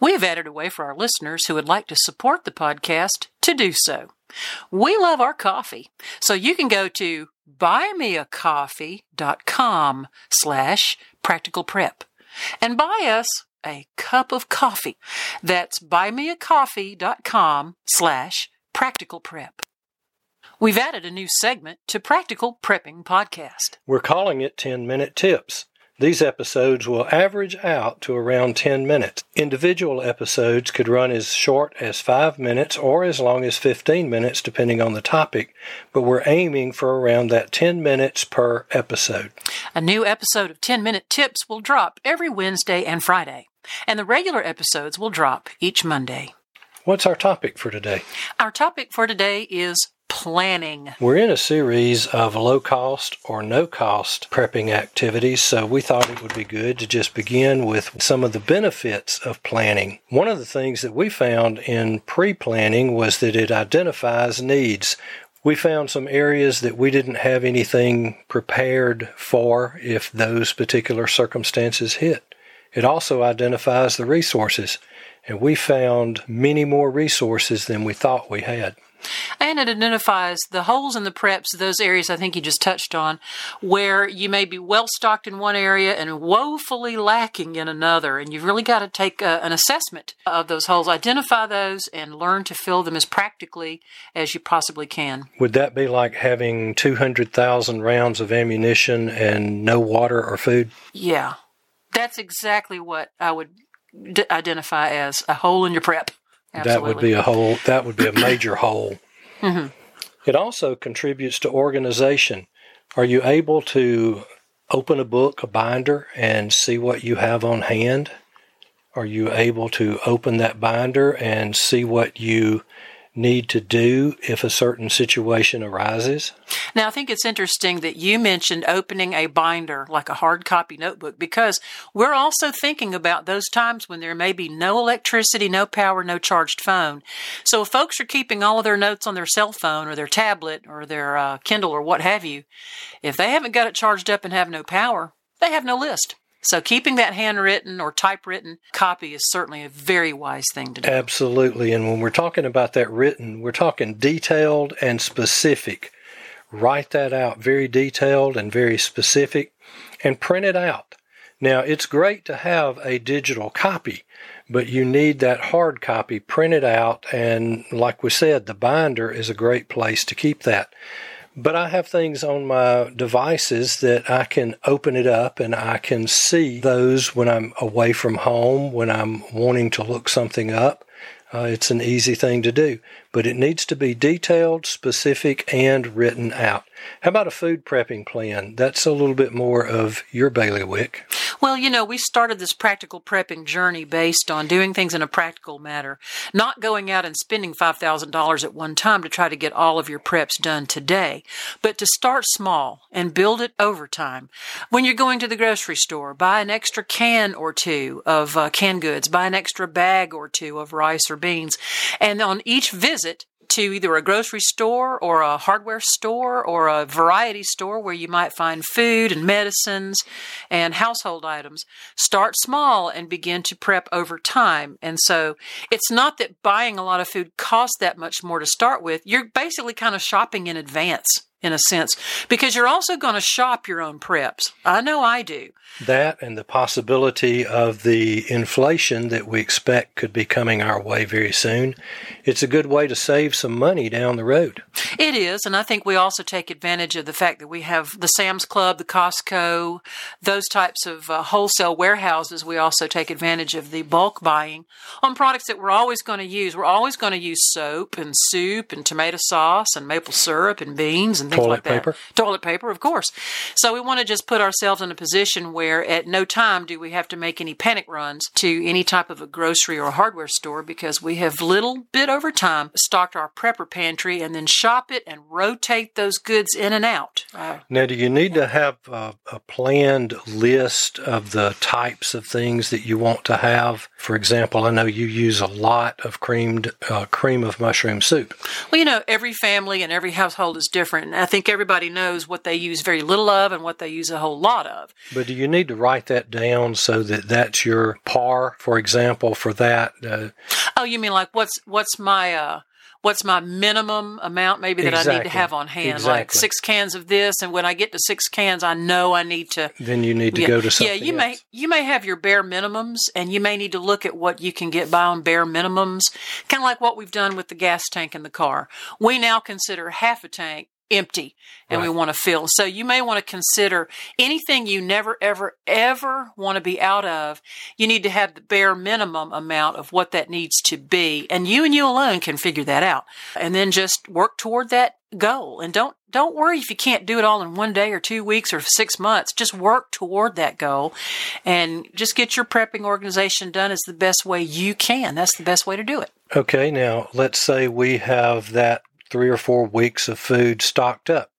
We have added a way for our listeners who would like to support the podcast to do so. We love our coffee, so you can go to buymeacoffee.com slash practical prep and buy us a cup of coffee. That's buymeacoffee.com slash practical prep. We've added a new segment to Practical Prepping Podcast. We're calling it 10 Minute Tips. These episodes will average out to around 10 minutes. Individual episodes could run as short as 5 minutes or as long as 15 minutes, depending on the topic, but we're aiming for around that 10 minutes per episode. A new episode of 10 Minute Tips will drop every Wednesday and Friday, and the regular episodes will drop each Monday. What's our topic for today? Our topic for today is planning. We're in a series of low cost or no cost prepping activities, so we thought it would be good to just begin with some of the benefits of planning. One of the things that we found in pre planning was that it identifies needs. We found some areas that we didn't have anything prepared for if those particular circumstances hit. It also identifies the resources, and we found many more resources than we thought we had. And it identifies the holes in the preps, those areas I think you just touched on, where you may be well stocked in one area and woefully lacking in another. And you've really got to take a, an assessment of those holes, identify those, and learn to fill them as practically as you possibly can. Would that be like having 200,000 rounds of ammunition and no water or food? Yeah. That's exactly what I would d- identify as a hole in your prep. Absolutely. That would be a whole. That would be a major hole. Mm-hmm. It also contributes to organization. Are you able to open a book, a binder, and see what you have on hand? Are you able to open that binder and see what you need to do if a certain situation arises? Now, I think it's interesting that you mentioned opening a binder like a hard copy notebook because we're also thinking about those times when there may be no electricity, no power, no charged phone. So, if folks are keeping all of their notes on their cell phone or their tablet or their uh, Kindle or what have you, if they haven't got it charged up and have no power, they have no list. So keeping that handwritten or typewritten copy is certainly a very wise thing to do. Absolutely. And when we're talking about that written, we're talking detailed and specific. Write that out very detailed and very specific and print it out. Now, it's great to have a digital copy, but you need that hard copy printed out. And like we said, the binder is a great place to keep that. But I have things on my devices that I can open it up and I can see those when I'm away from home, when I'm wanting to look something up. Uh, it's an easy thing to do, but it needs to be detailed, specific, and written out. How about a food prepping plan? That's a little bit more of your bailiwick. Well, you know, we started this practical prepping journey based on doing things in a practical manner, not going out and spending $5,000 at one time to try to get all of your preps done today, but to start small and build it over time. When you're going to the grocery store, buy an extra can or two of uh, canned goods, buy an extra bag or two of rice or beans, and on each visit, to either a grocery store or a hardware store or a variety store where you might find food and medicines and household items. Start small and begin to prep over time. And so it's not that buying a lot of food costs that much more to start with. You're basically kind of shopping in advance in a sense, because you're also going to shop your own preps. I know I do. That and the possibility of the inflation that we expect could be coming our way very soon. It's a good way to save some money down the road. It is, and I think we also take advantage of the fact that we have the Sam's Club, the Costco, those types of uh, wholesale warehouses. We also take advantage of the bulk buying on products that we're always going to use. We're always going to use soap and soup and tomato sauce and maple syrup and beans and things Toilet like that. paper? Toilet paper, of course. So we want to just put ourselves in a position where at no time do we have to make any panic runs to any type of a grocery or hardware store because we have little bit over time stocked our prepper pantry and then shop it and rotate those goods in and out. Uh, Now, do you need to have a, a planned list of the types of things that you want to have? For example, I know you use a lot of creamed uh, cream of mushroom soup. Well, you know, every family and every household is different. I think everybody knows what they use very little of and what they use a whole lot of. But do you need to write that down so that that's your par, for example, for that? Uh, Oh, you mean like what's what's my uh what's my minimum amount maybe that I need to have on hand? Like six cans of this and when I get to six cans I know I need to then you need to yeah, go to something. yeah, you may you may have your bare minimums, and you may need to look at what you can get by on bare minimums. Kind of like what we've done with the gas tank in the car. We now consider half a tank empty, and we want to fill. So you may want to consider anything you never, ever, ever want to be out of. You need to have the bare minimum amount of what that needs to be, and you and you alone can figure that out, and then just work toward that goal. And don't don't worry if you can't do it all in one day or two weeks or six months. Just work toward that goal and just get your prepping organization done is the best way you can. That's the best way to do it. Okay, now let's say we have that three or four weeks of food stocked up.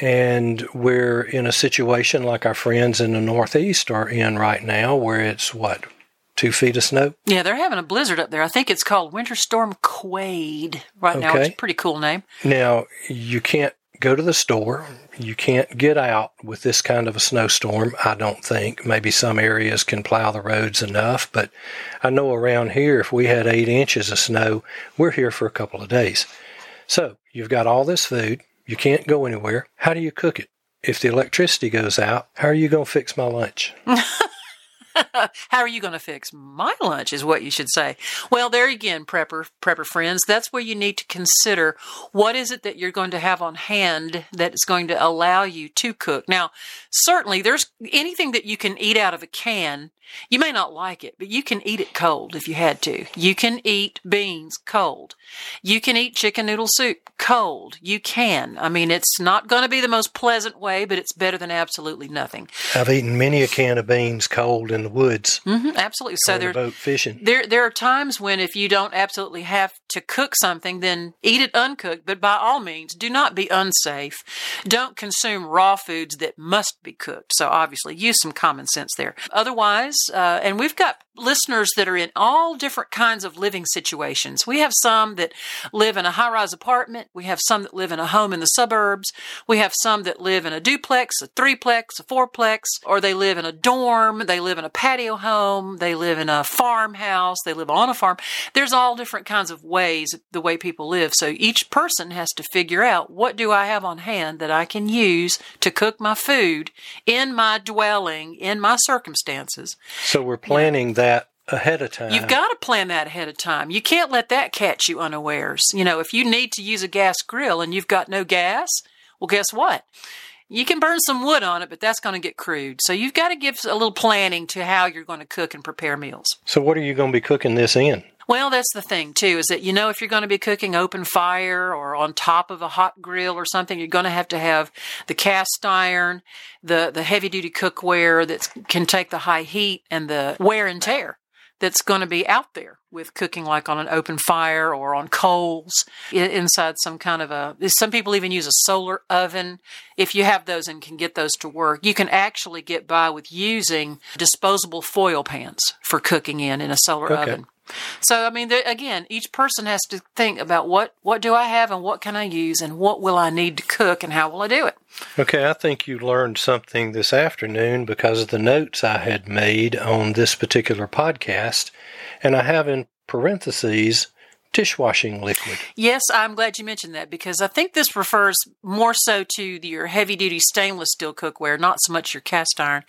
And we're in a situation like our friends in the Northeast are in right now, where it's what, two feet of snow? Yeah, they're having a blizzard up there. I think it's called Winter Storm Quade right now. It's a pretty cool name. Now, you can't go to the store. You can't get out with this kind of a snowstorm, I don't think. Maybe some areas can plow the roads enough, but I know around here, if we had eight inches of snow, we're here for a couple of days. So you've got all this food. You can't go anywhere. How do you cook it? If the electricity goes out, how are you going to fix my lunch? How are you going to fix my lunch? Is what you should say. Well, there again, prepper prepper friends. That's where you need to consider what is it that you're going to have on hand that is going to allow you to cook. Now, certainly, there's anything that you can eat out of a can. You may not like it, but you can eat it cold if you had to. You can eat beans cold. You can eat chicken noodle soup cold. You can. I mean, it's not going to be the most pleasant way, but it's better than absolutely nothing. I've eaten many a can of beans cold in the woods hmm absolutely. So there, boat fishing. there, there are times when if you don't absolutely have to cook something, then eat it uncooked. But by all means, do not be unsafe. Don't consume raw foods that must be cooked. So obviously, use some common sense there. Otherwise, uh, and we've got listeners that are in all different kinds of living situations. We have some that live in a high-rise apartment. We have some that live in a home in the suburbs. We have some that live in a duplex, a threeplex, a fourplex, or they live in a dorm. They live in a patio home. They live in a farmhouse. They live on a farm. There's all different kinds of ways the way people live. So each person has to figure out what do I have on hand that I can use to cook my food in my dwelling, in my circumstances. So we're planning that ahead of time. You've got to plan that ahead of time. You can't let that catch you unawares. You know, if you need to use a gas grill and you've got no gas, well, guess what? You can burn some wood on it, but that's going to get crude. So you've got to give a little planning to how you're going to cook and prepare meals. So what are you going to be cooking this in? Well, that's the thing too, is that you know if you're going to be cooking open fire or on top of a hot grill or something, you're going to have to have the cast iron, the the heavy duty cookware that can take the high heat and the wear and tear that's going to be out there with cooking like on an open fire or on coals inside some kind of a some people even use a solar oven if you have those and can get those to work you can actually get by with using disposable foil pans for cooking in in a solar Okay. oven so I mean, again, each person has to think about what what do I have and what can I use and what will I need to cook and how will I do it. Okay, I think you learned something this afternoon because of the notes I had made on this particular podcast. And I have in parentheses dishwashing liquid. Yes, I'm glad you mentioned that because I think this refers more so to your heavy duty stainless steel cookware, not so much your cast iron.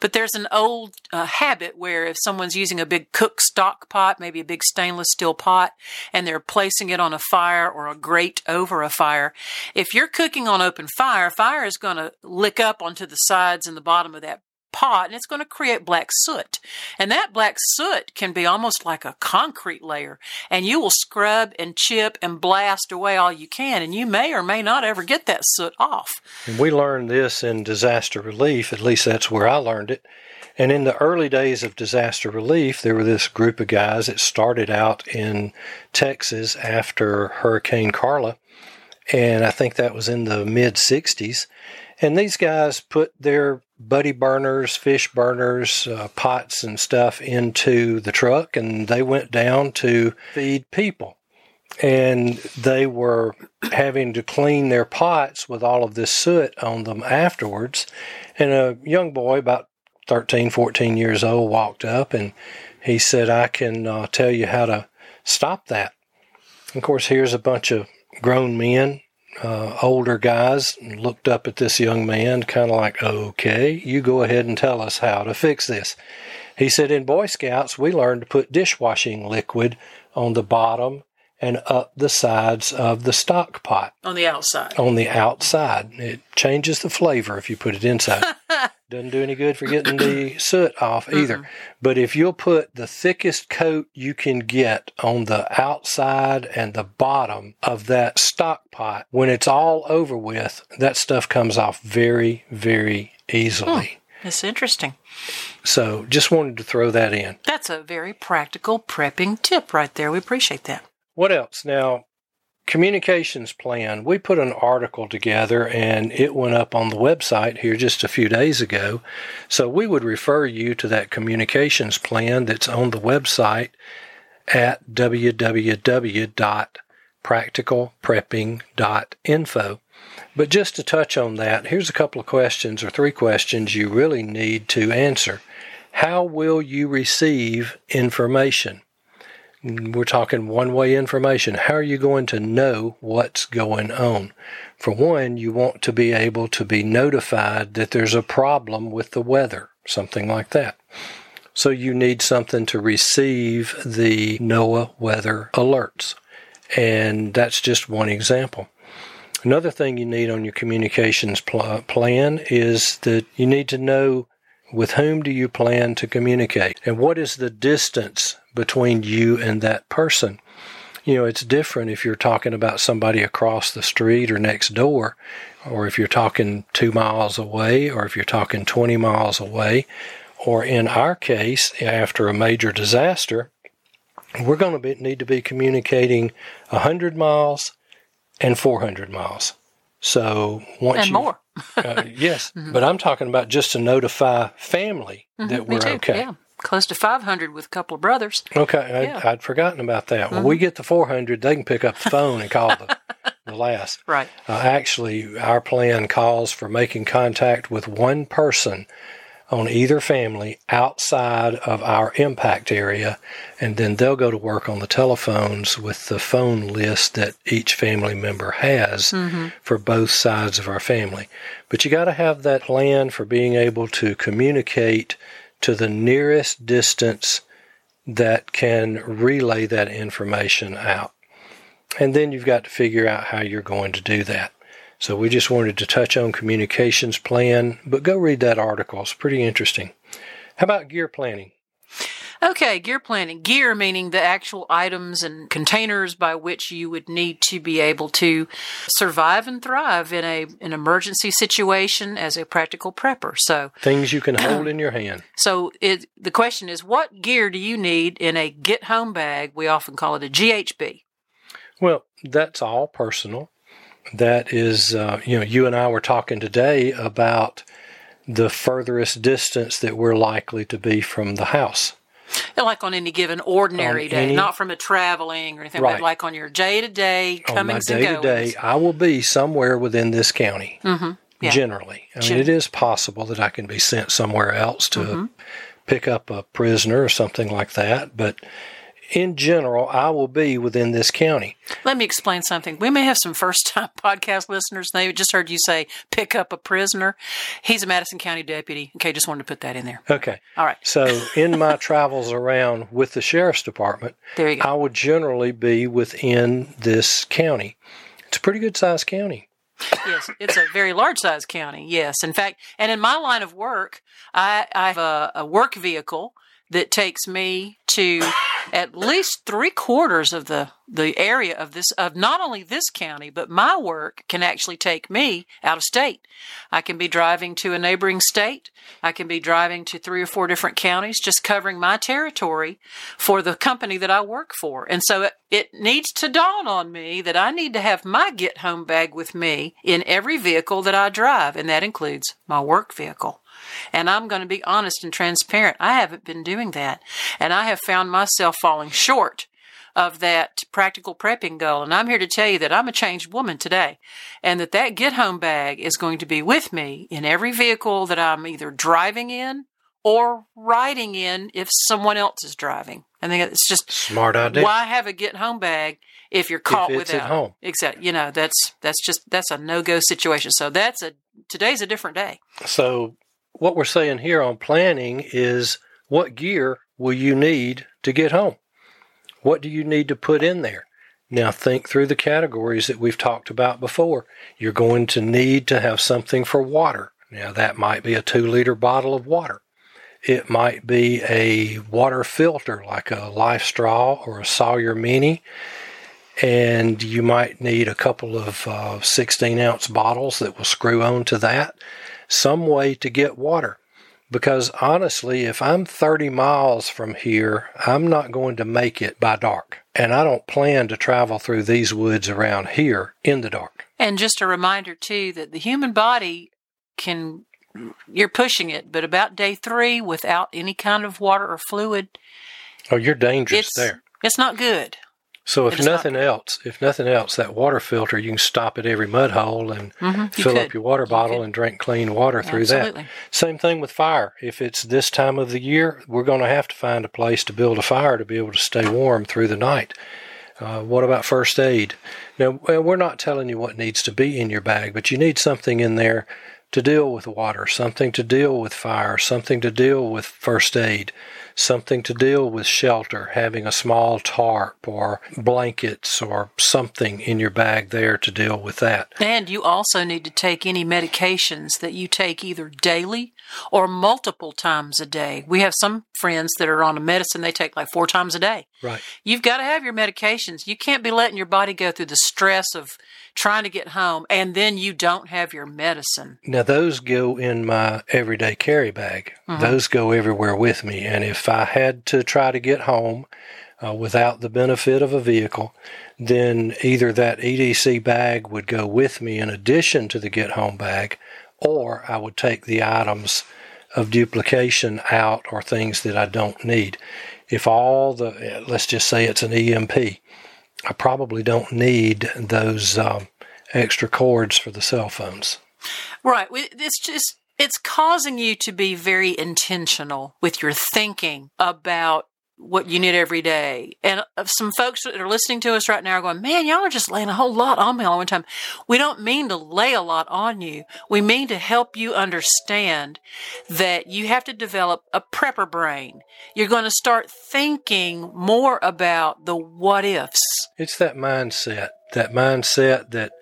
But there's an old uh, habit where if someone's using a big cook stock pot, maybe a big stainless steel pot, and they're placing it on a fire or a grate over a fire, if you're cooking on open fire, fire is going to lick up onto the sides and the bottom of that pot and it's going to create black soot. And that black soot can be almost like a concrete layer and you will scrub and chip and blast away all you can and you may or may not ever get that soot off. And we learned this in disaster relief, at least that's where I learned it. And in the early days of disaster relief, there were this group of guys that started out in Texas after Hurricane Carla. And I think that was in the mid 60s. And these guys put their buddy burners, fish burners, uh, pots, and stuff into the truck, and they went down to feed people. And they were having to clean their pots with all of this soot on them afterwards. And a young boy, about 13, 14 years old, walked up and he said, I can uh, tell you how to stop that. Of course, here's a bunch of grown men uh, older guys looked up at this young man, kind of like, okay, you go ahead and tell us how to fix this. He said, in Boy Scouts, we learned to put dishwashing liquid on the bottom and up the sides of the stock pot. On the outside. On the outside. It changes the flavor if you put it inside. Doesn't do any good for getting the soot off either. Mm-hmm. But if you'll put the thickest coat you can get on the outside and the bottom of that stock pot, when it's all over with, that stuff comes off very, very easily. Hmm. That's interesting. So just wanted to throw that in. That's a very practical prepping tip right there. We appreciate that. What else? Now, communications plan. We put an article together and it went up on the website here just a few days ago. So we would refer you to that communications plan that's on the website at www.practicalprepping.info. But just to touch on that, here's a couple of questions or three questions you really need to answer. How will you receive information? We're talking one way information. How are you going to know what's going on? For one, you want to be able to be notified that there's a problem with the weather, something like that. So you need something to receive the NOAA weather alerts. And that's just one example. Another thing you need on your communications pl- plan is that you need to know with whom do you plan to communicate and what is the distance between you and that person. You know, it's different if you're talking about somebody across the street or next door, or if you're talking two miles away, or if you're talking 20 miles away, or in our case, after a major disaster, we're going to be, need to be communicating 100 miles and 400 miles. So once and you, more. uh, yes, mm-hmm. but I'm talking about just to notify family mm-hmm, that we're okay. Yeah close to 500 with a couple of brothers. Okay, yeah. I'd, I'd, forgotten about that. Mm-hmm. When we get to 400, they can pick up the phone and call the, the last. Right. Uh, actually, our plan calls for making contact with one person on either family outside of our impact area, and then they'll go to work on the telephones with the phone list that each family member has mm-hmm. for both sides of our family. But you got to have that plan for being able to communicate to the nearest distance that can relay that information out. And then you've got to figure out how you're going to do that. So we just wanted to touch on communications plan, but go read that article. It's pretty interesting. How about gear planning? Okay, gear planning. Gear meaning the actual items and containers by which you would need to be able to survive and thrive in a an emergency situation as a practical prepper. So things you can hold in your hand. So it the question is what gear do you need in a get home bag? We often call it a GHB. Well, that's all personal. That is, uh, you know, you and I were talking today about the furthest distance that we're likely to be from the house. Like on any given ordinary day, any, not from a traveling or anything, right. but like on your day to day comings on my day to day, I will be somewhere within this county. Mm-hmm. Yeah. Generally, I mean, it is possible that I can be sent somewhere else to mm-hmm. pick up a prisoner or something like that, but in general, I will be within this county. Let me explain something. We may have some first time podcast listeners. They just heard you say pick up a prisoner. He's a Madison County deputy. Okay, just wanted to put that in there. Okay. All right. So, in my travels around with the sheriff's department, there you go. I would generally be within this county. It's a pretty good sized county. yes, it's a very large size county. Yes, in fact, and in my line of work, I, I have a, a work vehicle that takes me to at least three quarters of the the area of this of not only this county but my work can actually take me out of state. I can be driving to a neighboring state. I can be driving to three or four different counties just covering my territory for the company that i work for. And so it, it needs to dawn on me that i need to have my get home bag with me in every vehicle that i drive and that includes my work vehicle and I'm going to be honest and transparent. I haven't been doing that. And I have found myself falling short of that practical prepping goal. And I'm here to tell you that I'm a changed woman today and that that get home bag is going to be with me in every vehicle that I'm either driving in or riding in if someone else is driving. I think it's just smart idea. Why have a get home bag if you're caught if it's without at home? Exactly. You know, that's that's just that's a no go situation. So that's a today's a different day. So what we're saying here on planning is what gear will you need to get home? What do you need to put in there? Now think through the categories that we've talked about before. You're going to need to have something for water. Now that might be a two liter bottle of water. It might be a water filter like a LifeStraw or a Sawyer Mini. And you might need a couple of uh, 16 ounce bottles that will screw onto that some way to get water. Because honestly, if I'm 30 miles from here, I'm not going to make it by dark. And I don't plan to travel through these woods around here in the dark. And just a reminder, too, that the human body can, you're pushing it, but about day three, without any kind of water or fluid, Oh, you're dangerous it's, there. it's not good. So if It's not nothing else, if nothing else, that water filter you can stop at every mud hole and Mhm, you fill up your water bottle could. and drink clean water through Absolutely. that. Same thing with fire. If it's this time of the year, we're going to have to find a place to build a fire to be able to stay warm through the night. Uh, what about first aid? Now, we're not telling you what needs to be in your bag, but you need something in there to deal with water, something to deal with fire, something to deal with first aid, something to deal with shelter, having a small tarp or blankets or something in your bag there to deal with that. And you also need to take any medications that you take either daily or multiple times a day. We have some friends that are on a medicine they take like four times a day. Right. You've got to have your medications. You can't be letting your body go through the stress of trying to get home and then you don't have your medicine. Now, those go in my everyday carry bag. Those go everywhere with me. And if I had to try to get home uh, without the benefit of a vehicle, then either that EDC bag would go with me in addition to the get home bag, or I would take the items of duplication out or things that I don't need. If all the, let's just say it's an EMP, I probably don't need those um, extra cords for the cell phones. Right. It's just, it's causing you to be very intentional with your thinking about what you need every day. And uh, some folks that are listening to us right now are going, man, y'all are just laying a whole lot on me all one time. We don't mean to lay a lot on you. We mean to help you understand that you have to develop a prepper brain. You're going to start thinking more about the what ifs. It's that mindset, that mindset that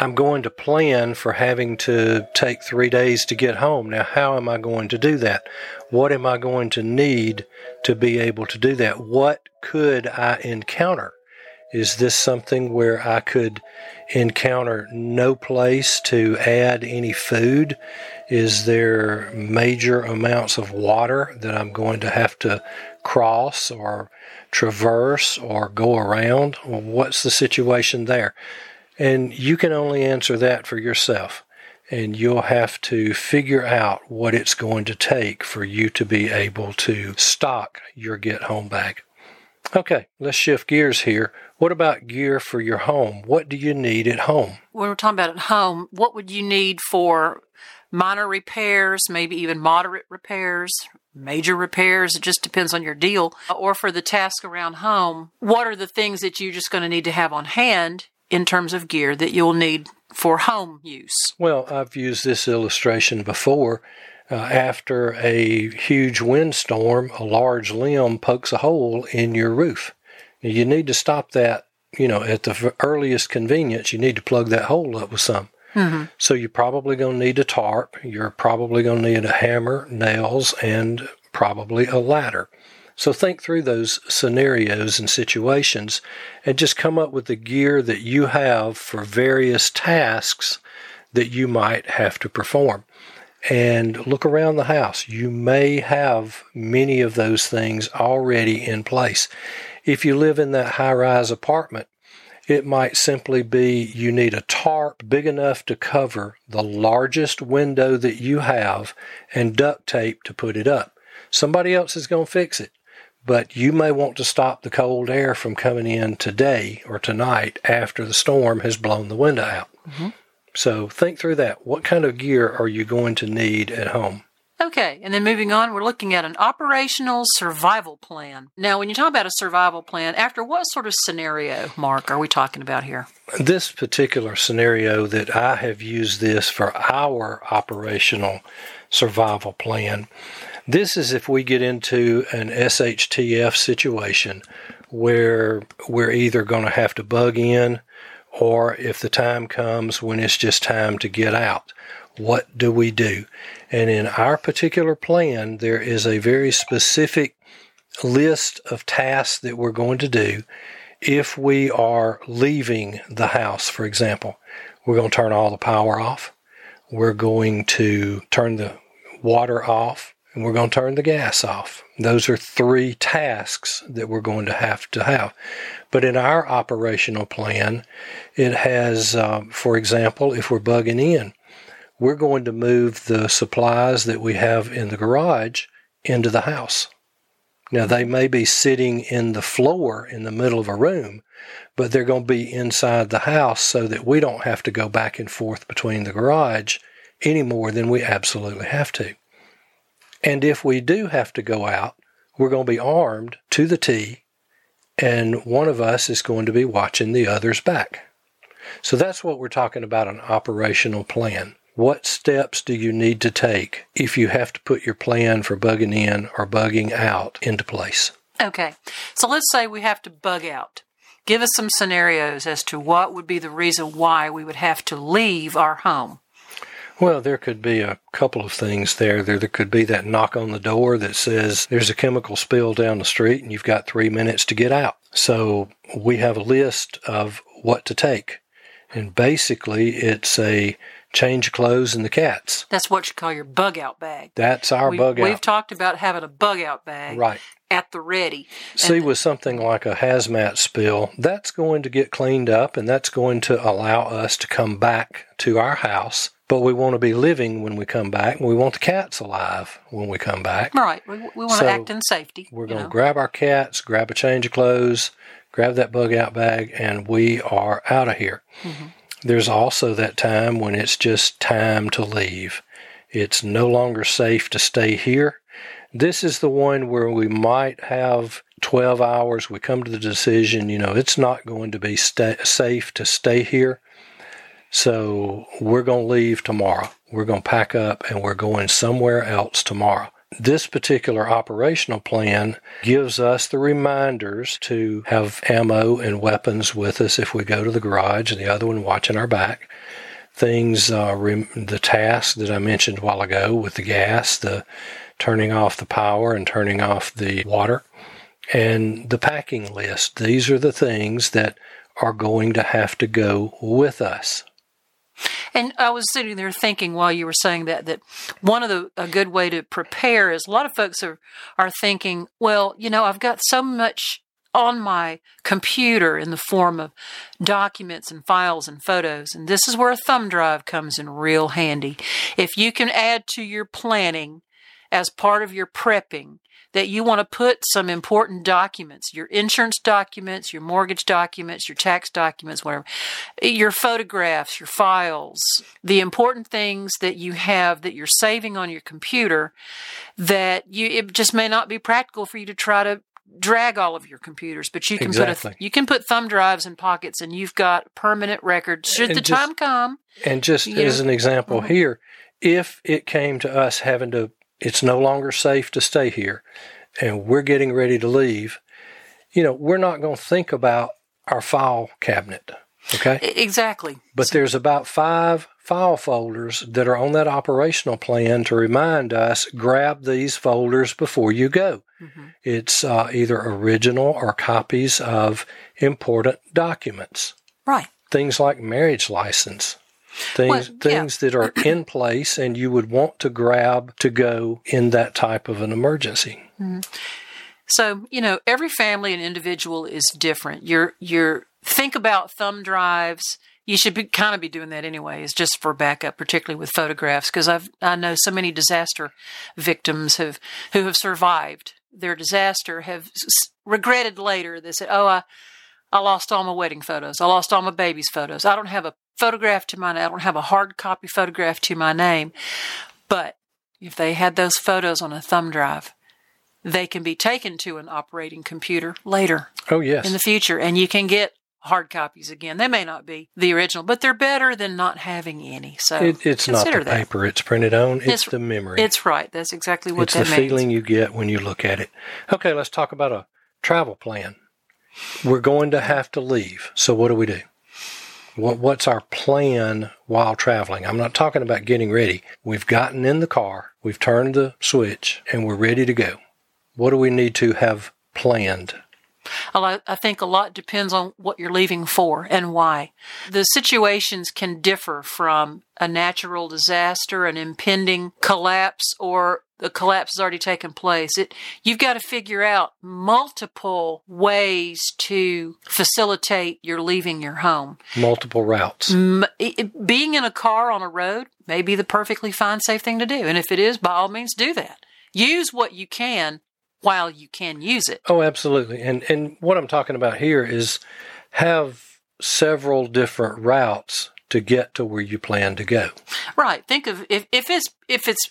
I'm going to plan for having to take three days to get home. Now, how am I going to do that? What am I going to need to be able to do that? What could I encounter? Is this something where I could encounter no place to add any food? Is there major amounts of water that I'm going to have to cross or traverse or go around? What's the situation there? And you can only answer that for yourself. And you'll have to figure out what it's going to take for you to be able to stock your get home bag. Okay, let's shift gears here. What about gear for your home? What do you need at home? when we're talking about at home, what would you need for minor repairs, maybe even moderate repairs, major repairs? It just depends on your deal. Or for the task around home, what are the things that you're just going to need to have on hand in terms of gear that you'll need for home use? Well, I've used this illustration before. Uh, after a huge windstorm, a large limb pokes a hole in your roof. You need to stop that, you know, at the earliest convenience. You need to plug that hole up with some. Mm-hmm. So you're probably going to need a tarp. You're probably going to need a hammer, nails, and probably a ladder. So think through those scenarios and situations and just come up with the gear that you have for various tasks that you might have to perform. And look around the house. You may have many of those things already in place. If you live in that high rise apartment, it might simply be you need a tarp big enough to cover the largest window that you have and duct tape to put it up. Somebody else is going to fix it, but you may want to stop the cold air from coming in today or tonight after the storm has blown the window out. Mm-hmm. So think through that. What kind of gear are you going to need at home? Okay, and then moving on, we're looking at an operational survival plan. Now, when you talk about a survival plan, after what sort of scenario, Mark, are we talking about here? This particular scenario that I have used this for our operational survival plan. This is if we get into an SHTF situation where we're either going to have to bug in or if the time comes when it's just time to get out. What do we do? And in our particular plan, there is a very specific list of tasks that we're going to do if we are leaving the house, for example. We're going to turn all the power off. We're going to turn the water off and we're going to turn the gas off. Those are three tasks that we're going to have to have. But in our operational plan, it has, uh, for example, if we're bugging in, we're going to move the supplies that we have in the garage into the house. Now, they may be sitting in the floor in the middle of a room, but they're going to be inside the house so that we don't have to go back and forth between the garage any more than we absolutely have to. And if we do have to go out, we're going to be armed to the T, and one of us is going to be watching the other's back. So that's what we're talking about an operational plan. What steps do you need to take if you have to put your plan for bugging in or bugging out into place? Okay, so let's say we have to bug out. Give us some scenarios as to what would be the reason why we would have to leave our home. Well, there could be a couple of things there. There, there could be that knock on the door that says there's a chemical spill down the street and you've got three minutes to get out. So we have a list of what to take. And basically, it's a change of clothes and the cats. That's what you call your bug out bag. That's our we, bug out. We've talked about having a bug out bag right. at the ready. See, And- with something like a hazmat spill, that's going to get cleaned up and that's going to allow us to come back to our house. But we want to be living when we come back, and we want the cats alive when we come back. Right. We, we want So, to act in safety. We're you going to grab our cats, grab a change of clothes, grab that bug out bag, and we are out of here. Mm-hmm. There's also that time when it's just time to leave. It's no longer safe to stay here. This is the one where we might have 12 hours. We come to the decision, you know, it's not going to be safe to stay here. So we're going to leave tomorrow. We're going to pack up and we're going somewhere else tomorrow. This particular operational plan gives us the reminders to have ammo and weapons with us if we go to the garage, and the other one watching our back. Things, uh, rem- the task that I mentioned a while ago with the gas, the turning off the power and turning off the water, and the packing list. These are the things that are going to have to go with us. And I was sitting there thinking while you were saying that that one of the a good way to prepare is a lot of folks are are thinking, well, you know, I've got so much on my computer in the form of documents and files and photos, and this is where a thumb drive comes in real handy. If you can add to your planning as part of your prepping that you want to put some important documents, your insurance documents, your mortgage documents, your tax documents, whatever, your photographs, your files, the important things that you have that you're saving on your computer that you, it just may not be practical for you to try to drag all of your computers, but you can Exactly. put a, you can put thumb drives in pockets and you've got permanent records should And the just- time come. And just as know? an example Mhm. here, if it came to us having to, it's no longer safe to stay here and we're getting ready to leave, you know, we're not going to think about our file cabinet. Okay. Exactly. But there's about five file folders that are on that operational plan to remind us grab these folders before you go. Mm-hmm. It's uh, either original or copies of important documents. Right. Things like marriage license, things well, things that are in place and you would want to grab to go in that type of an emergency. Mm-hmm. So, you know, every family and individual is different. You're you're think about thumb drives. You should be kind of be doing that anyway anyways, just for backup, particularly with photographs, because I've I know so many disaster victims have who have survived their disaster have regretted later. They said, "Oh, I I lost all my wedding photos. I lost all my baby's photos. I don't have a photograph to my name. I don't have a hard copy photograph to my name." But if they had those photos on a thumb drive, they can be taken to an operating computer later. Oh, yes. In the future. And you can get hard copies again. They may not be the original, but they're better than not having any. So it, it's not the that. paper it's printed on; it's, it's, the memory. It's right. That's exactly what it's that the means. feeling you get when you look at it. Okay, let's talk about a travel plan. We're going to have to leave. So what do we do? What, what's our plan while traveling? I'm not talking about getting ready. We've gotten in the car, we've turned the switch, and we're ready to go. What do we need to have planned? I think a lot depends on what you're leaving for and why. The situations can differ from a natural disaster, an impending collapse, or the collapse has already taken place. It, you've got to figure out multiple ways to facilitate your leaving your home. Multiple routes. being in a car on a road may be the perfectly fine, safe thing to do. And if it is, by all means, do that. Use what you can while you can use it. Oh, absolutely. And and what I'm talking about here is have several different routes to get to where you plan to go. Right. Think of if, if it's if it's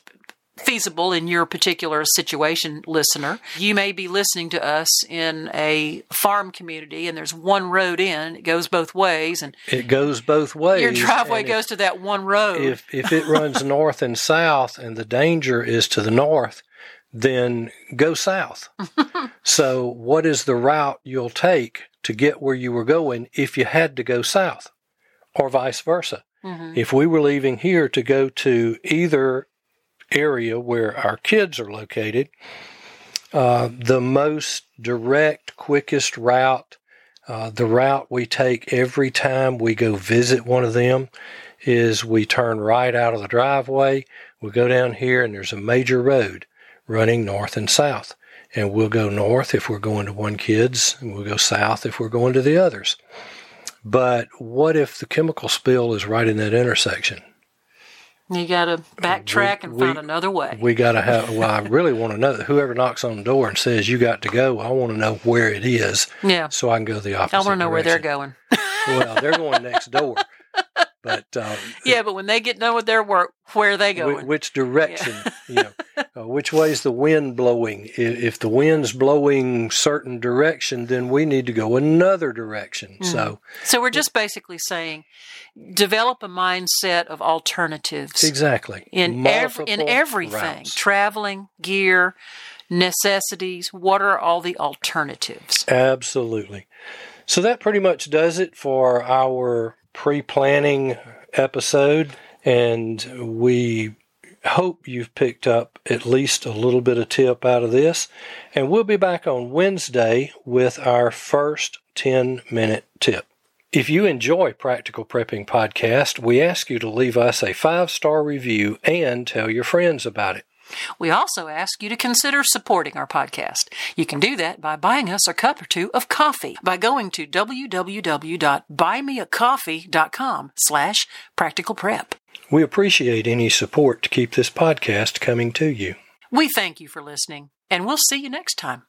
feasible in your particular situation, listener. You may be listening to us in a farm community and there's one road in, it goes both ways and it goes both ways. Your driveway goes if, to that one road. If if it runs north and south and the danger is to the north, then go south. so, what is the route you'll take to get where you were going if you had to go south, or vice versa? Mm-hmm. If we were leaving here to go to either area where our kids are located, uh, the most direct, quickest route, uh, the route we take every time we go visit one of them, is we turn right out of the driveway. We go down here, and there's a major road running north and south. And we'll go north if we're going to one kid's, and we'll go south if we're going to the others. But what if the chemical spill is right in that intersection? You got to backtrack we, and find we, another way. We got to have. Well, I really want to know whoever knocks on the door and says you got to go. I want to know where it is. Yeah. So I can go the opposite. I want to know direction. where they're going. well, they're going next door. But uh, yeah, but when they get done with their work, where are they going? Which direction? Yeah. you know, uh, which way is the wind blowing? If the wind's blowing certain direction, then we need to go another direction. Mm-hmm. So, so we're just basically saying, develop a mindset of alternatives. Exactly. In every in everything, routes. traveling, gear, necessities. What are all the alternatives? Absolutely. So that pretty much does it for our pre planning episode, and we hope you've picked up at least a little bit of tip out of this. And we'll be back on Wednesday with our first 10 minute tip. If you enjoy Practical Prepping Podcast, we ask you to leave us a five star review and tell your friends about it. We also ask you to consider supporting our podcast. You can do that by buying us a cup or two of coffee by going to www.buymeacoffee.com slash practical prep. We appreciate any support to keep this podcast coming to you. We thank you for listening, and we'll see you next time.